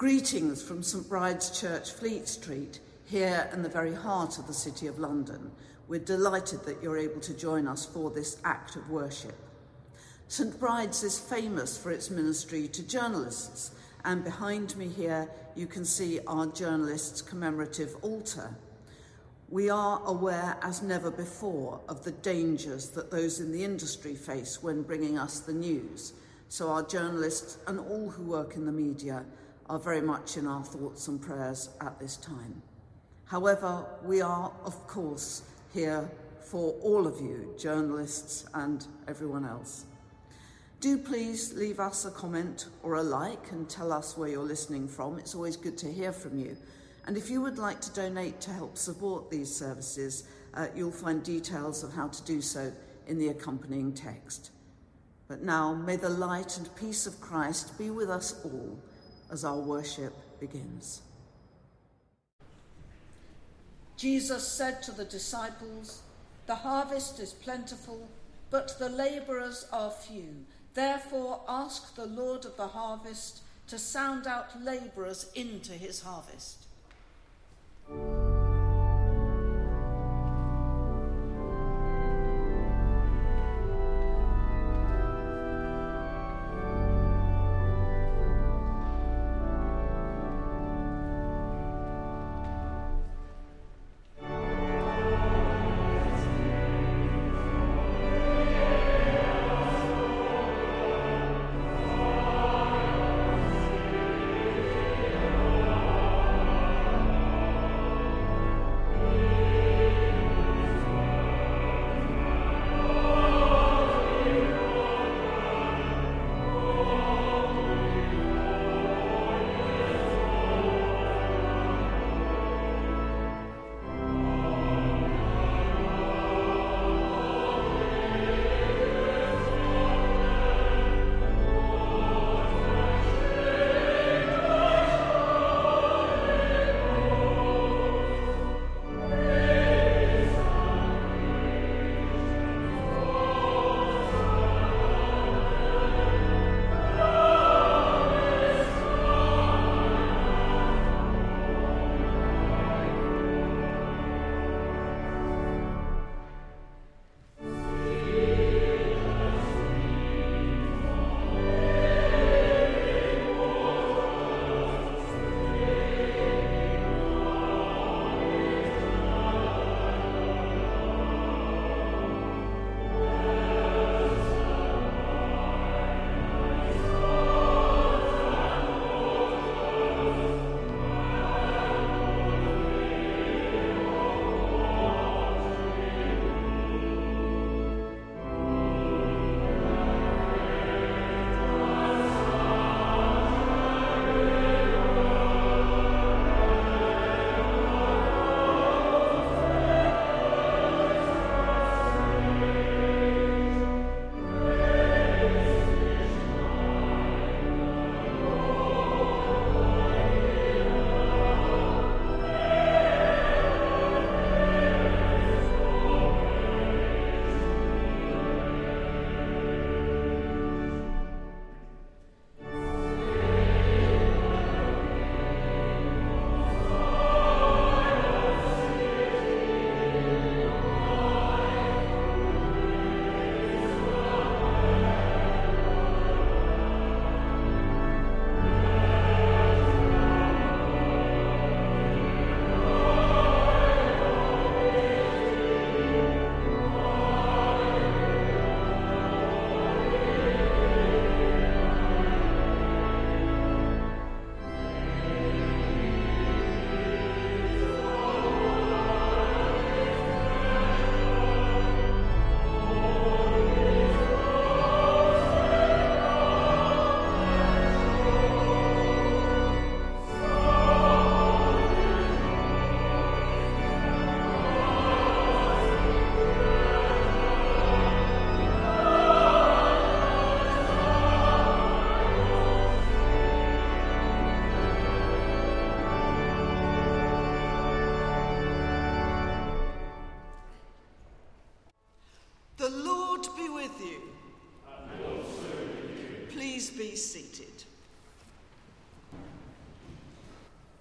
Greetings from St Bride's Church, Fleet Street, here in the very heart of the City of London. We're delighted that you're able to join us for this act of worship. St Bride's is famous for its ministry to journalists, and behind me here you can see our journalists' commemorative altar. We are aware as never before of the dangers that those in the industry face when bringing us the news. So our journalists and all who work in the media are very much in our thoughts and prayers at this time. However, we are, of course, here for all of you, journalists and everyone else. Do please leave us a comment or a like and tell us where you're listening from. It's always good to hear from you. And if you would like to donate to help support these services, uh, you'll find details of how to do so in the accompanying text. But now, may the light and peace of Christ be with us all as our worship begins. Jesus said to the disciples, The harvest is plentiful, but the labourers are few. Therefore, ask the Lord of the harvest to sound out labourers into his harvest.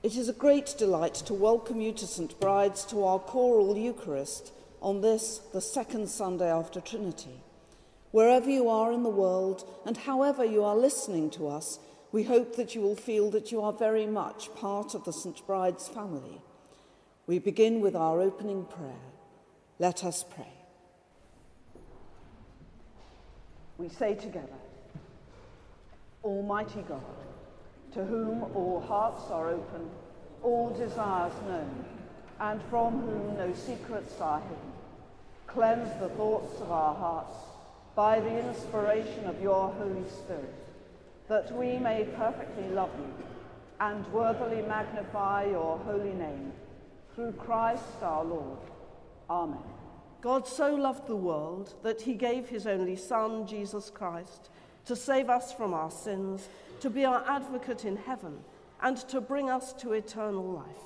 It is a great delight to welcome you to St. Bride's to our choral Eucharist on this, the second Sunday after Trinity. Wherever you are in the world and however you are listening to us, we hope that you will feel that you are very much part of the St. Bride's family. We begin with our opening prayer. Let us pray. We say together, Almighty God, to whom all hearts are open, all desires known, and from whom no secrets are hidden. Cleanse the thoughts of our hearts by the inspiration of your Holy Spirit, that we may perfectly love you and worthily magnify your holy name, through Christ our Lord. Amen. God so loved the world that he gave his only Son, Jesus Christ, to save us from our sins to be our advocate in heaven, and to bring us to eternal life.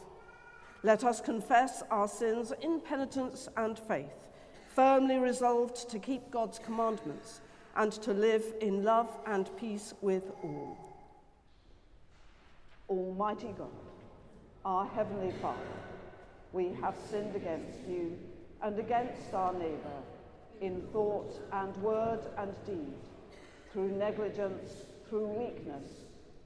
Let us confess our sins in penitence and faith, firmly resolved to keep God's commandments and to live in love and peace with all. Almighty God, our Heavenly Father, we have sinned against you and against our neighbour in thought and word and deed, through negligence through weakness,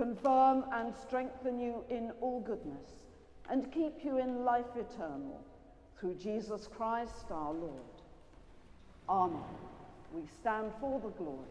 confirm and strengthen you in all goodness, and keep you in life eternal, through Jesus Christ our Lord. Amen. We stand for the glory.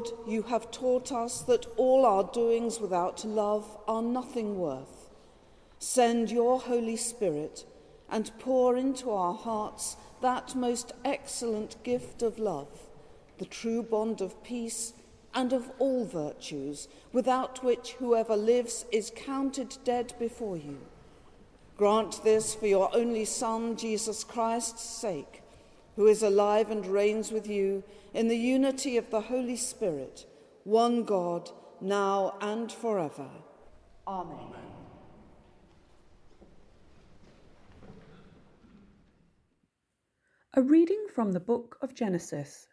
Lord, you have taught us that all our doings without love are nothing worth. Send your Holy Spirit and pour into our hearts that most excellent gift of love, the true bond of peace and of all virtues, without which whoever lives is counted dead before you. Grant this for your only Son, Jesus Christ's sake, who is alive and reigns with you in the unity of the Holy Spirit, one God, now and forever. Amen. Amen. A reading from the book of Genesis.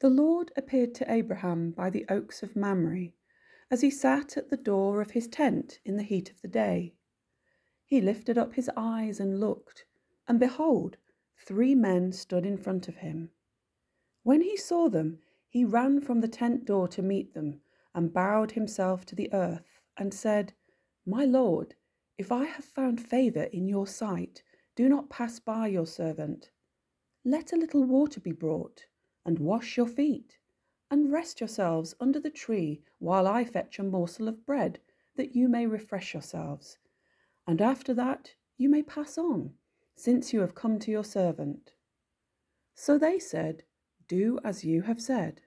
The Lord appeared to Abraham by the oaks of Mamre, as he sat at the door of his tent in the heat of the day. He lifted up his eyes and looked, and behold, three men stood in front of him. When he saw them, he ran from the tent door to meet them, and bowed himself to the earth, and said, My Lord, if I have found favour in your sight, do not pass by your servant. Let a little water be brought, and wash your feet, and rest yourselves under the tree while I fetch a morsel of bread, that you may refresh yourselves. And after that you may pass on, since you have come to your servant. So they said, Do as you have said.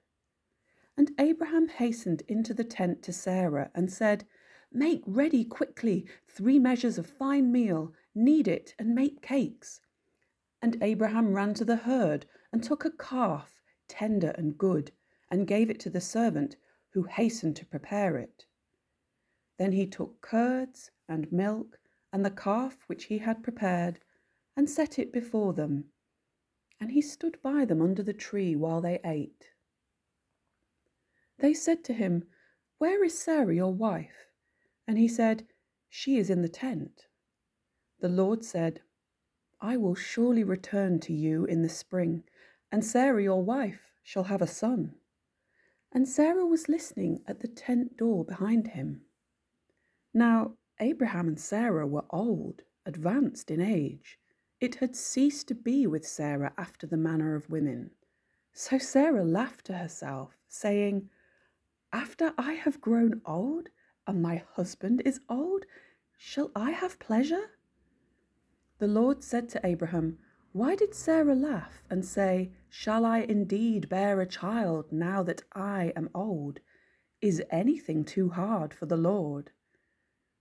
And Abraham hastened into the tent to Sarah and said, Make ready quickly three measures of fine meal knead it, and make cakes. And Abraham ran to the herd and took a calf, tender and good, and gave it to the servant, who hastened to prepare it. Then he took curds and milk and the calf which he had prepared, and set it before them. And he stood by them under the tree while they ate. They said to him, Where is Sarah your wife? And he said, She is in the tent. The Lord said, I will surely return to you in the spring, and Sarah your wife shall have a son. And Sarah was listening at the tent door behind him. Now Abraham and Sarah were old, advanced in age. It had ceased to be with Sarah after the manner of women. So Sarah laughed to herself, saying, After I have grown old, and my husband is old, shall I have pleasure? The Lord said to Abraham, Why did Sarah laugh and say, Shall I indeed bear a child now that I am old? Is anything too hard for the Lord?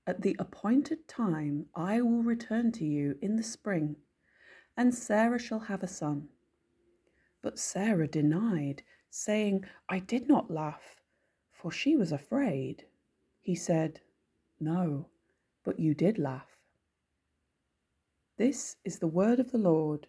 At the appointed time I will return to you in the spring, and Sarah shall have a son. But Sarah denied, saying, I did not laugh, for she was afraid. He said, No, but you did laugh. This is the word of the Lord.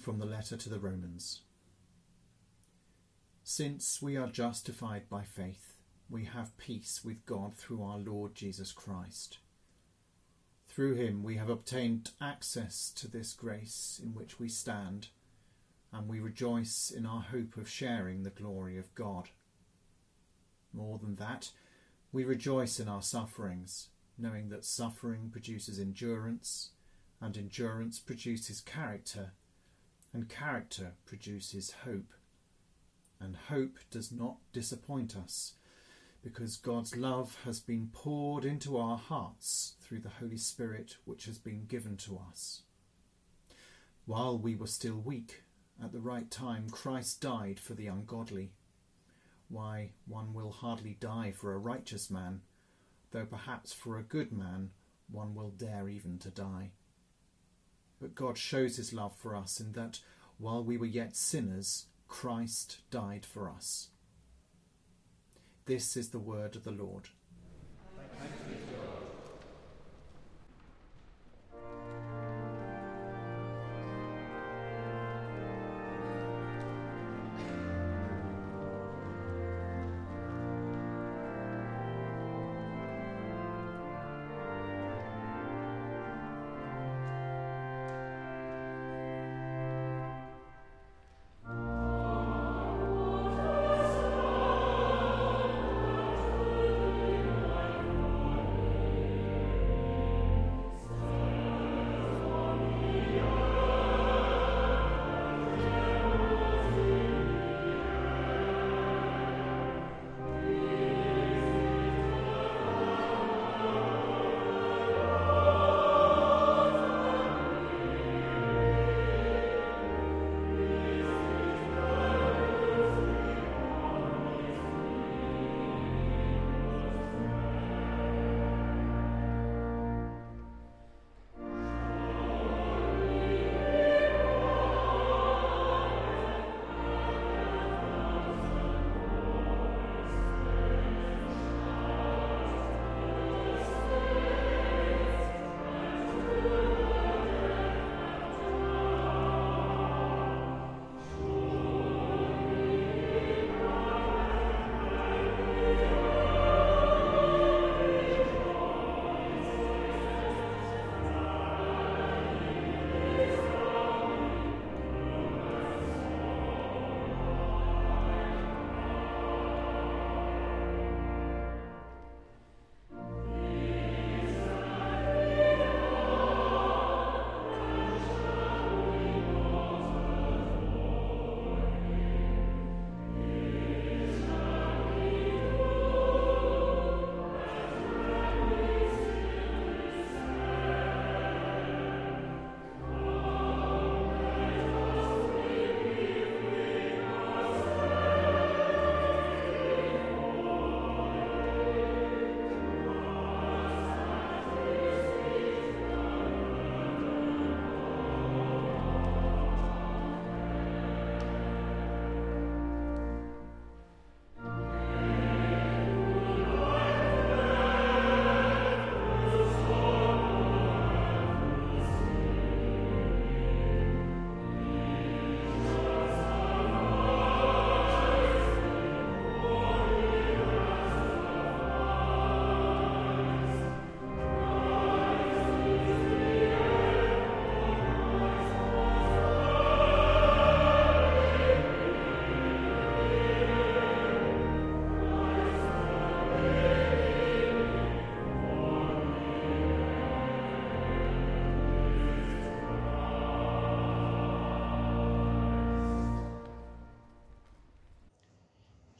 From the letter to the Romans. Since we are justified by faith, we have peace with God through our Lord Jesus Christ. Through him we have obtained access to this grace in which we stand, and we rejoice in our hope of sharing the glory of God. More than that, we rejoice in our sufferings, knowing that suffering produces endurance, and endurance produces character, and character produces hope. And hope does not disappoint us, because God's love has been poured into our hearts through the Holy Spirit which has been given to us. While we were still weak, at the right time Christ died for the ungodly. Why, one will hardly die for a righteous man, though perhaps for a good man one will dare even to die. But God shows his love for us in that while we were yet sinners, Christ died for us. This is the word of the Lord.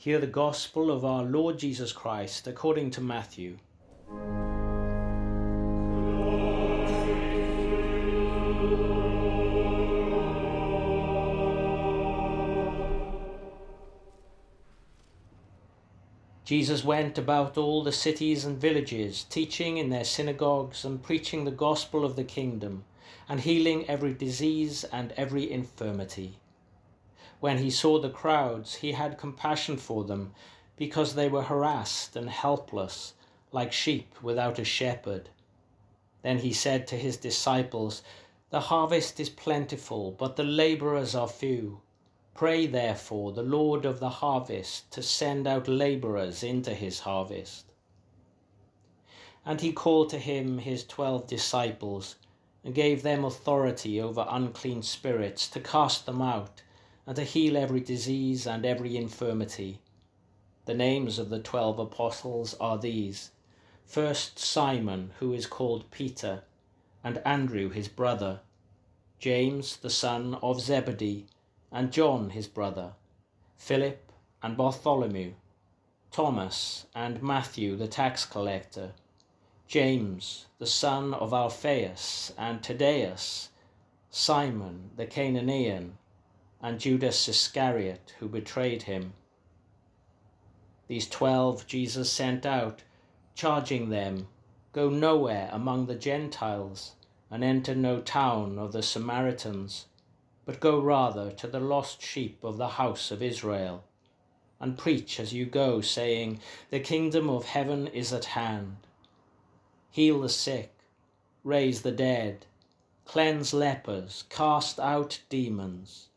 Hear the gospel of our Lord Jesus Christ according to Matthew. Jesus went about all the cities and villages, teaching in their synagogues and preaching the gospel of the kingdom, and healing every disease and every infirmity. When he saw the crowds, he had compassion for them, because they were harassed and helpless, like sheep without a shepherd. Then he said to his disciples, The harvest is plentiful, but the labourers are few. Pray therefore the Lord of the harvest to send out labourers into his harvest. And he called to him his twelve disciples, and gave them authority over unclean spirits to cast them out, and to heal every disease and every infirmity. The names of the twelve apostles are these. First Simon, who is called Peter, and Andrew his brother, James the son of Zebedee and John his brother, Philip and Bartholomew, Thomas and Matthew the tax collector, James the son of Alphaeus and Thaddeus, Simon the Cananaean, and Judas Iscariot who betrayed him. These twelve Jesus sent out, charging them, Go nowhere among the Gentiles, and enter no town of the Samaritans but go rather to the lost sheep of the house of Israel, and preach as you go, saying, The kingdom of heaven is at hand. Heal the sick, raise the dead, cleanse lepers, cast out demons.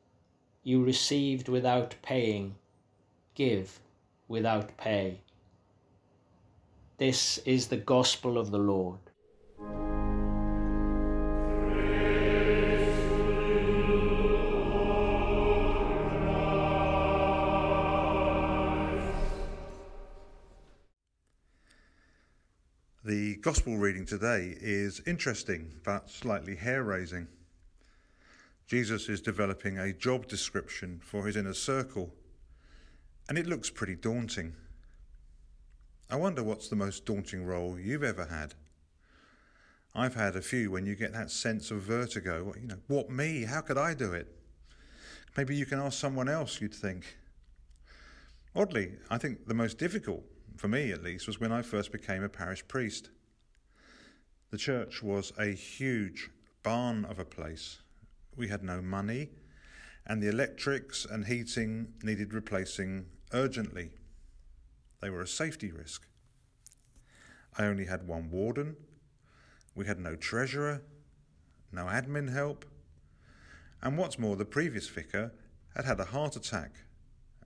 You received without paying, give without pay. This is the gospel of the Lord. The Gospel reading today is interesting but slightly hair raising. Jesus is developing a job description for his inner circle, and it looks pretty daunting. I wonder what's the most daunting role you've ever had. I've had a few when you get that sense of vertigo. You know, what me? How could I do it? Maybe you can ask someone else, you'd think. Oddly, I think the most difficult for me at least, was when I first became a parish priest. The church was a huge barn of a place. We had no money, and the electrics and heating needed replacing urgently. They were a safety risk. I only had one warden. We had no treasurer, no admin help. And what's more, the previous vicar had had a heart attack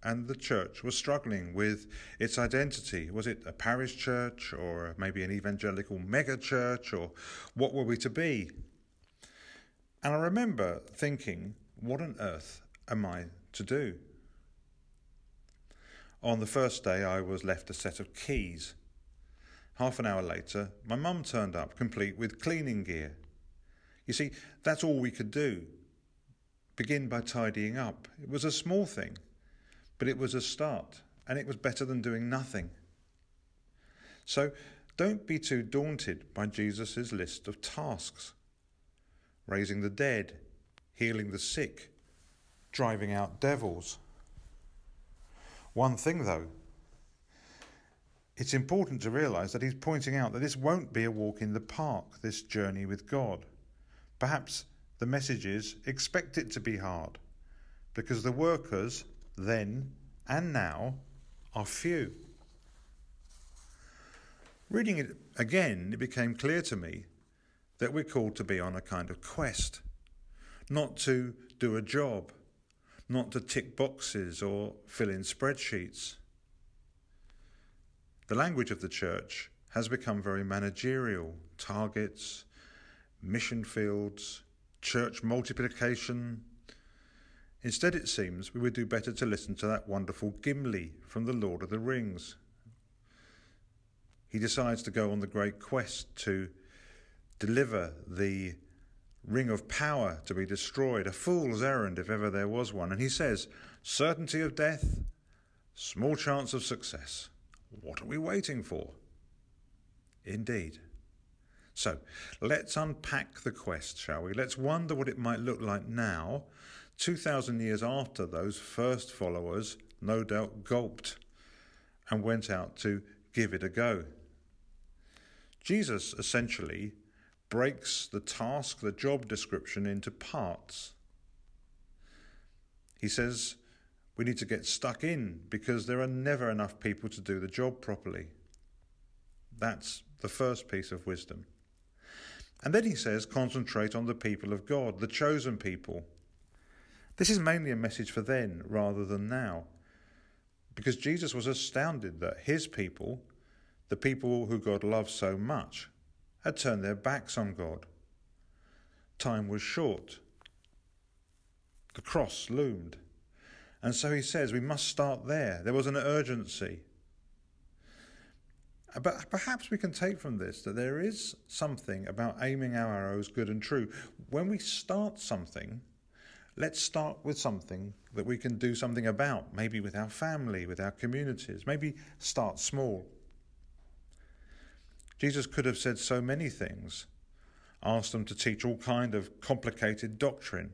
and the church was struggling with its identity. Was it a parish church or maybe an evangelical mega church or what were we to be? And I remember thinking, what on earth am I to do? On the first day, I was left a set of keys. Half an hour later, my mum turned up, complete with cleaning gear. You see, that's all we could do. Begin by tidying up. It was a small thing, but it was a start, and it was better than doing nothing. So don't be too daunted by Jesus' list of tasks raising the dead, healing the sick, driving out devils. One thing, though, it's important to realize that he's pointing out that this won't be a walk in the park, this journey with God. Perhaps the message is expect it to be hard, because the workers then and now are few. Reading it again, it became clear to me that we're called to be on a kind of quest, not to do a job, not to tick boxes or fill in spreadsheets. The language of the church has become very managerial targets, mission fields, church multiplication, Instead, it seems we would do better to listen to that wonderful Gimli from The Lord of the Rings. He decides to go on the great quest to deliver the ring of power to be destroyed, a fool's errand if ever there was one. And he says, Certainty of death, small chance of success. What are we waiting for? Indeed. So let's unpack the quest, shall we? Let's wonder what it might look like now 2,000 years after those first followers no doubt gulped and went out to give it a go. Jesus essentially breaks the task, the job description into parts. He says we need to get stuck in because there are never enough people to do the job properly. That's the first piece of wisdom. And then he says, concentrate on the people of God, the chosen people. This is mainly a message for then rather than now, because Jesus was astounded that his people, the people who God loves so much, had turned their backs on God. Time was short. The cross loomed. And so he says we must start there. There was an urgency. Uh, but perhaps we can take from this that there is something about aiming our arrows good and true. When we start something, let's start with something that we can do something about, maybe with our family, with our communities, maybe start small. Jesus could have said so many things, asked them to teach all kind of complicated doctrine,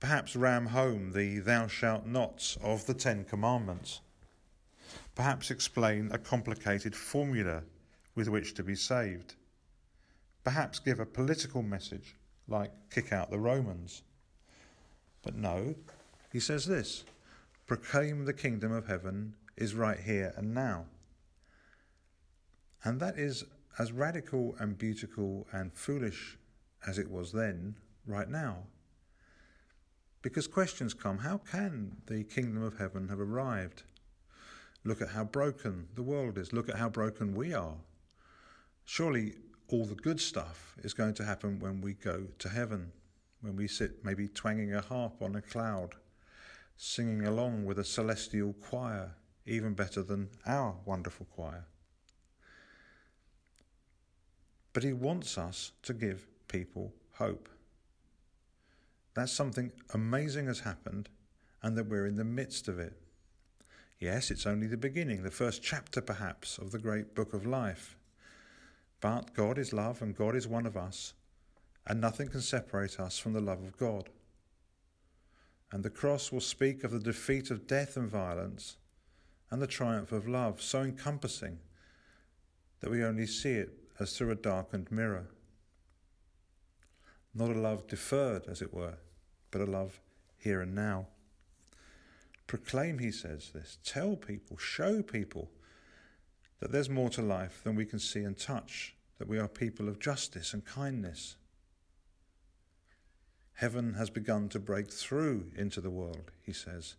perhaps ram home the thou shalt nots of the Ten Commandments perhaps explain a complicated formula with which to be saved, perhaps give a political message like kick out the Romans. But no, he says this proclaim the kingdom of heaven is right here and now. And that is as radical and beautiful and foolish as it was then, right now. Because questions come how can the kingdom of heaven have arrived? Look at how broken the world is. Look at how broken we are. Surely all the good stuff is going to happen when we go to heaven, when we sit maybe twanging a harp on a cloud, singing along with a celestial choir, even better than our wonderful choir. But he wants us to give people hope. That's something amazing has happened, and that we're in the midst of it. Yes, it's only the beginning, the first chapter perhaps of the great book of life. But God is love and God is one of us, and nothing can separate us from the love of God. And the cross will speak of the defeat of death and violence and the triumph of love, so encompassing that we only see it as through a darkened mirror. Not a love deferred, as it were, but a love here and now. Proclaim, he says this. Tell people, show people that there's more to life than we can see and touch, that we are people of justice and kindness. Heaven has begun to break through into the world, he says.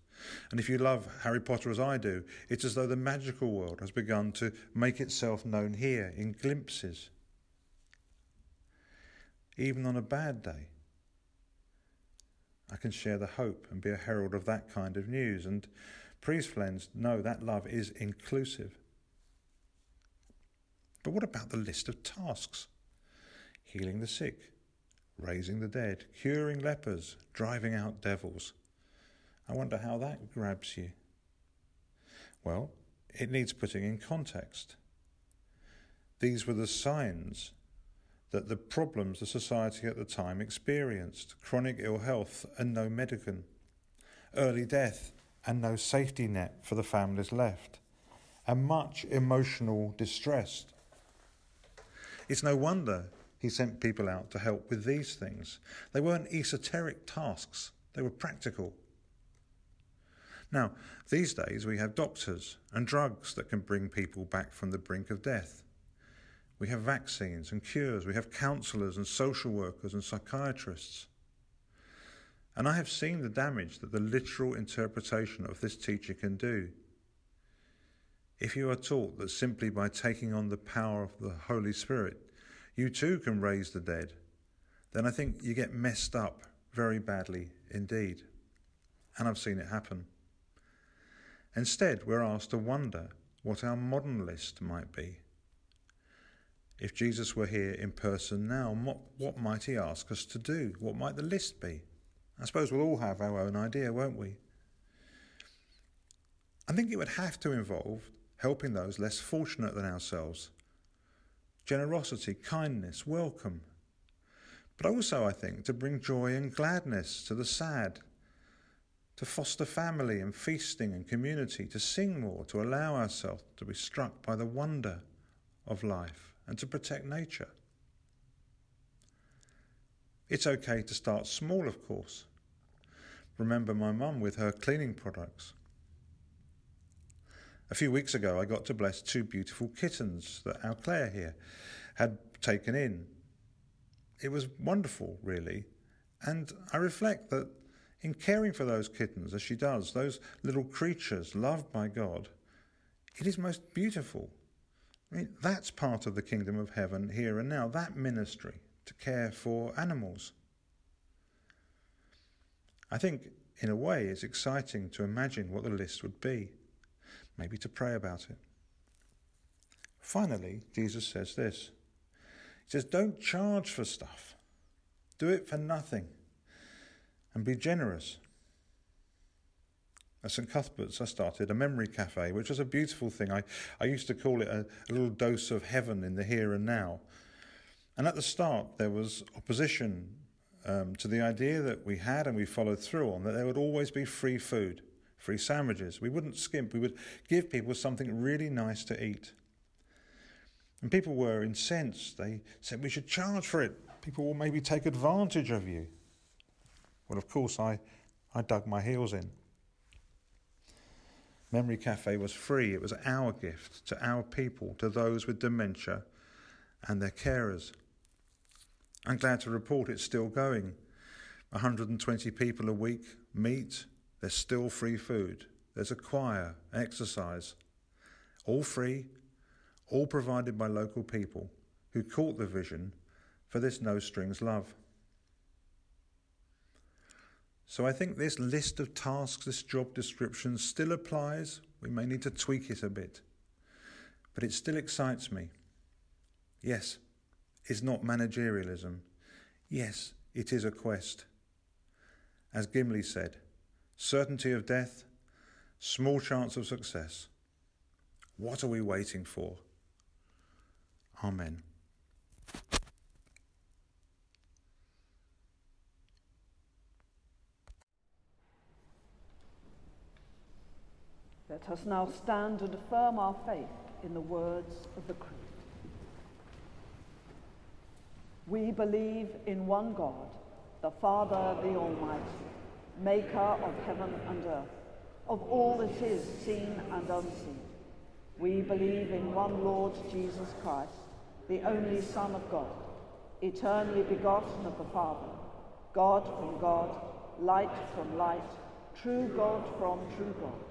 And if you love Harry Potter as I do, it's as though the magical world has begun to make itself known here in glimpses. Even on a bad day, I can share the hope and be a herald of that kind of news. And please, friends, know that love is inclusive. But what about the list of tasks? Healing the sick, raising the dead, curing lepers, driving out devils. I wonder how that grabs you. Well, it needs putting in context. These were the signs that the problems the society at the time experienced chronic ill health and no medicine, early death and no safety net for the families left, and much emotional distress. It's no wonder he sent people out to help with these things. They weren't esoteric tasks, they were practical. Now, these days we have doctors and drugs that can bring people back from the brink of death. We have vaccines and cures. We have counsellors and social workers and psychiatrists. And I have seen the damage that the literal interpretation of this teacher can do. If you are taught that simply by taking on the power of the Holy Spirit, you too can raise the dead, then I think you get messed up very badly indeed. And I've seen it happen. Instead, we're asked to wonder what our modern list might be. If Jesus were here in person now, what, what might he ask us to do? What might the list be? I suppose we'll all have our own idea, won't we? I think it would have to involve helping those less fortunate than ourselves. Generosity, kindness, welcome. But also, I think, to bring joy and gladness to the sad, to foster family and feasting and community, to sing more, to allow ourselves to be struck by the wonder of life and to protect nature. It's okay to start small, of course. Remember my mum with her cleaning products. A few weeks ago, I got to bless two beautiful kittens that our Claire here had taken in. it was wonderful, really. And I reflect that in caring for those kittens, as she does, those little creatures loved by God, it is most beautiful. I mean, that's part of the kingdom of heaven here and now, that ministry to care for animals. I think, in a way, it's exciting to imagine what the list would be, maybe to pray about it. Finally, Jesus says this He says, Don't charge for stuff, do it for nothing, and be generous. At St Cuthbert's, I started a memory cafe, which was a beautiful thing. I, I used to call it a, a little dose of heaven in the here and now. And at the start, there was opposition um, to the idea that we had and we followed through on that there would always be free food, free sandwiches. We wouldn't skimp, we would give people something really nice to eat. And people were incensed. They said we should charge for it. People will maybe take advantage of you. Well, of course, I, I dug my heels in. Memory Cafe was free. It was our gift to our people, to those with dementia and their carers. I'm glad to report it's still going. 120 people a week meet, there's still free food. There's a choir, exercise. All free, all provided by local people who caught the vision for this no strings love. So I think this list of tasks, this job description still applies. We may need to tweak it a bit. But it still excites me. Yes, it's not managerialism. Yes, it is a quest. As Gimli said, certainty of death, small chance of success. What are we waiting for? Amen. Let us now stand and affirm our faith in the words of the Creed. We believe in one God, the Father, the Almighty, maker of heaven and earth, of all that is seen and unseen. We believe in one Lord Jesus Christ, the only Son of God, eternally begotten of the Father, God from God, light from light, true God from true God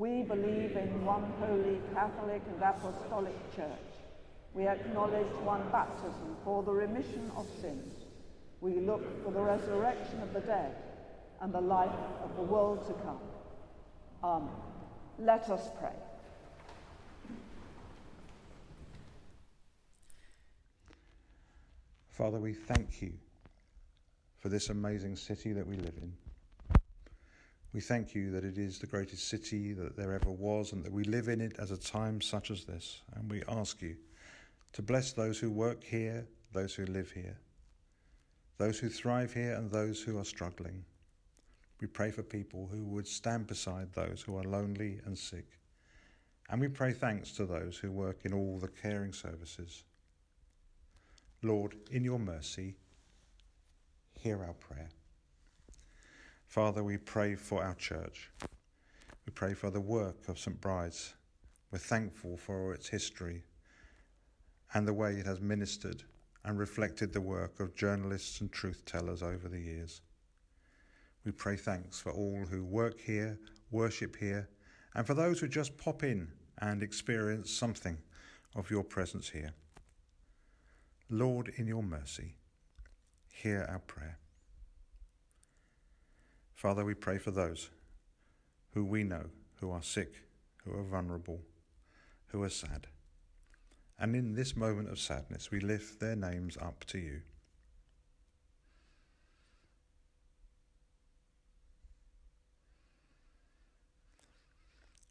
We believe in one holy Catholic and Apostolic Church. We acknowledge one baptism for the remission of sins. We look for the resurrection of the dead and the life of the world to come. Amen. Let us pray. Father, we thank you for this amazing city that we live in. We thank you that it is the greatest city that there ever was and that we live in it at a time such as this. And we ask you to bless those who work here, those who live here, those who thrive here, and those who are struggling. We pray for people who would stand beside those who are lonely and sick. And we pray thanks to those who work in all the caring services. Lord, in your mercy, hear our prayer. Father, we pray for our church. We pray for the work of St. Bride's. We're thankful for its history and the way it has ministered and reflected the work of journalists and truth tellers over the years. We pray thanks for all who work here, worship here, and for those who just pop in and experience something of your presence here. Lord, in your mercy, hear our prayer. Father, we pray for those who we know who are sick, who are vulnerable, who are sad. And in this moment of sadness, we lift their names up to you.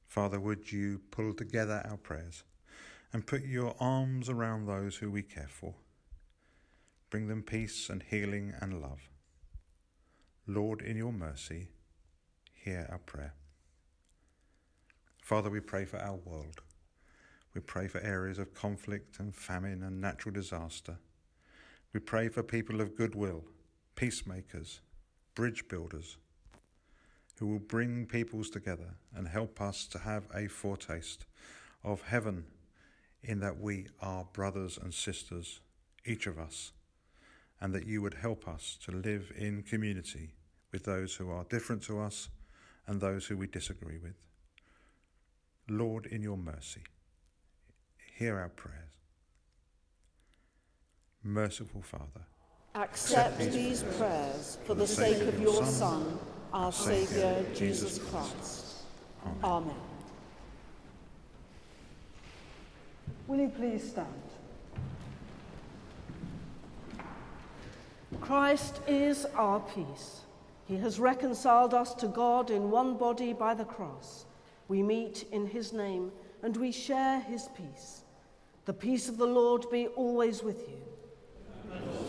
Father, would you pull together our prayers and put your arms around those who we care for? Bring them peace and healing and love. Lord, in your mercy, hear our prayer. Father, we pray for our world. We pray for areas of conflict and famine and natural disaster. We pray for people of goodwill, peacemakers, bridge builders who will bring peoples together and help us to have a foretaste of heaven in that we are brothers and sisters, each of us, and that you would help us to live in community with those who are different to us and those who we disagree with. Lord, in your mercy, hear our prayers. Merciful Father, accept these prayers for the sake of your Son our Saviour, Jesus Christ. Amen. Will you please stand? Christ is our peace. He has reconciled us to God in one body by the cross. We meet in his name and we share his peace. The peace of the Lord be always with you. creation.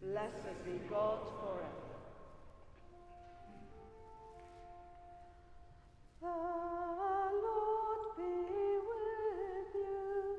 Blessed be God forever. The Lord be with you.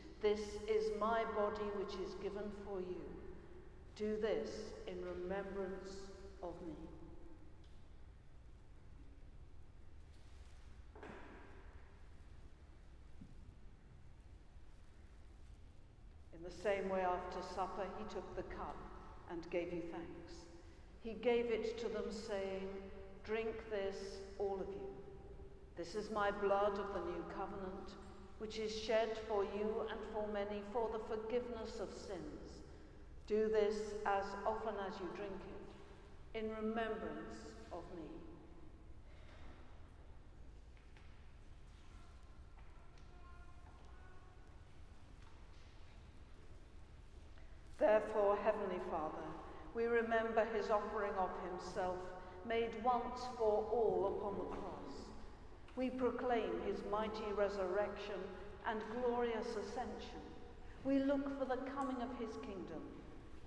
This is my body which is given for you. Do this in remembrance of me. In the same way, after supper, he took the cup and gave you thanks. He gave it to them, saying, Drink this, all of you. This is my blood of the new covenant, which is shed for you and for many for the forgiveness of sins. Do this as often as you drink it, in remembrance of me. Therefore, Heavenly Father, we remember his offering of himself, made once for all upon the cross. We proclaim his mighty resurrection and glorious ascension. We look for the coming of his kingdom,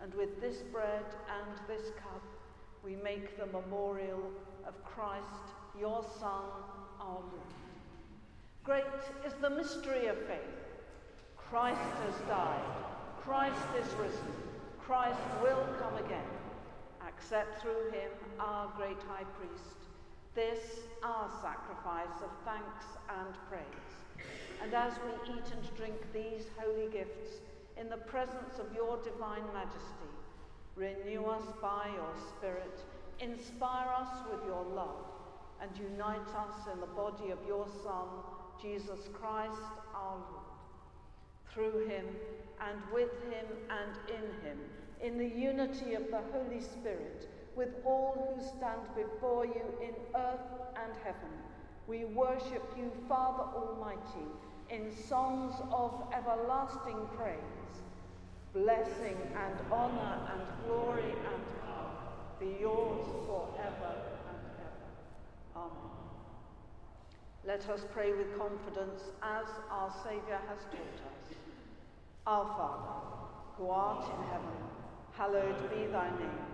and with this bread and this cup, we make the memorial of Christ, your Son, our Lord. Great is the mystery of faith. Christ has died. Christ is risen. Christ will come again. Accept through him our great high priest, this our sacrifice of thanks and praise. And as we eat and drink these holy gifts in the presence of your divine majesty, renew us by your Spirit, inspire us with your love, and unite us in the body of your Son, Jesus Christ our Lord. Through him, and with him, and in him, in the unity of the Holy Spirit, with all who stand before you in earth and heaven, we worship you, Father Almighty, in songs of everlasting praise. Blessing and honor and glory and power be yours forever and ever. Amen. Let us pray with confidence as our Saviour has taught us. Our Father, who art in heaven, hallowed be thy name.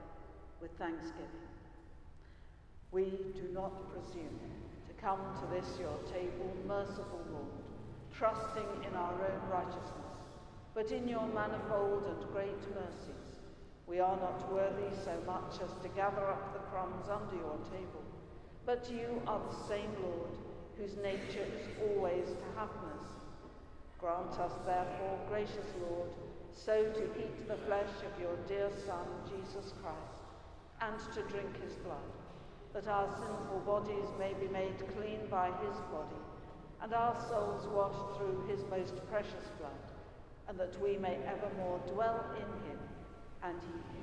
with thanksgiving. We do not presume to come to this your table, merciful Lord, trusting in our own righteousness, but in your manifold and great mercies. We are not worthy so much as to gather up the crumbs under your table, but you are the same Lord, whose nature is always to have mercy. Grant us, therefore, gracious Lord, so to eat the flesh of your dear Son, Jesus Christ, and to drink his blood, that our sinful bodies may be made clean by his body, and our souls washed through his most precious blood, and that we may evermore dwell in him and he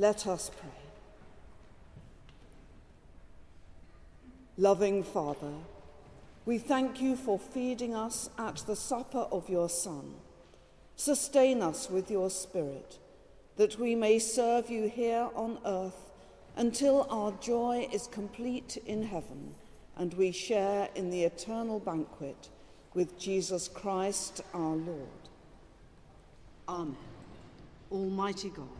Let us pray. Loving Father, we thank you for feeding us at the supper of your Son. Sustain us with your Spirit, that we may serve you here on earth until our joy is complete in heaven and we share in the eternal banquet with Jesus Christ our Lord. Amen. Almighty God,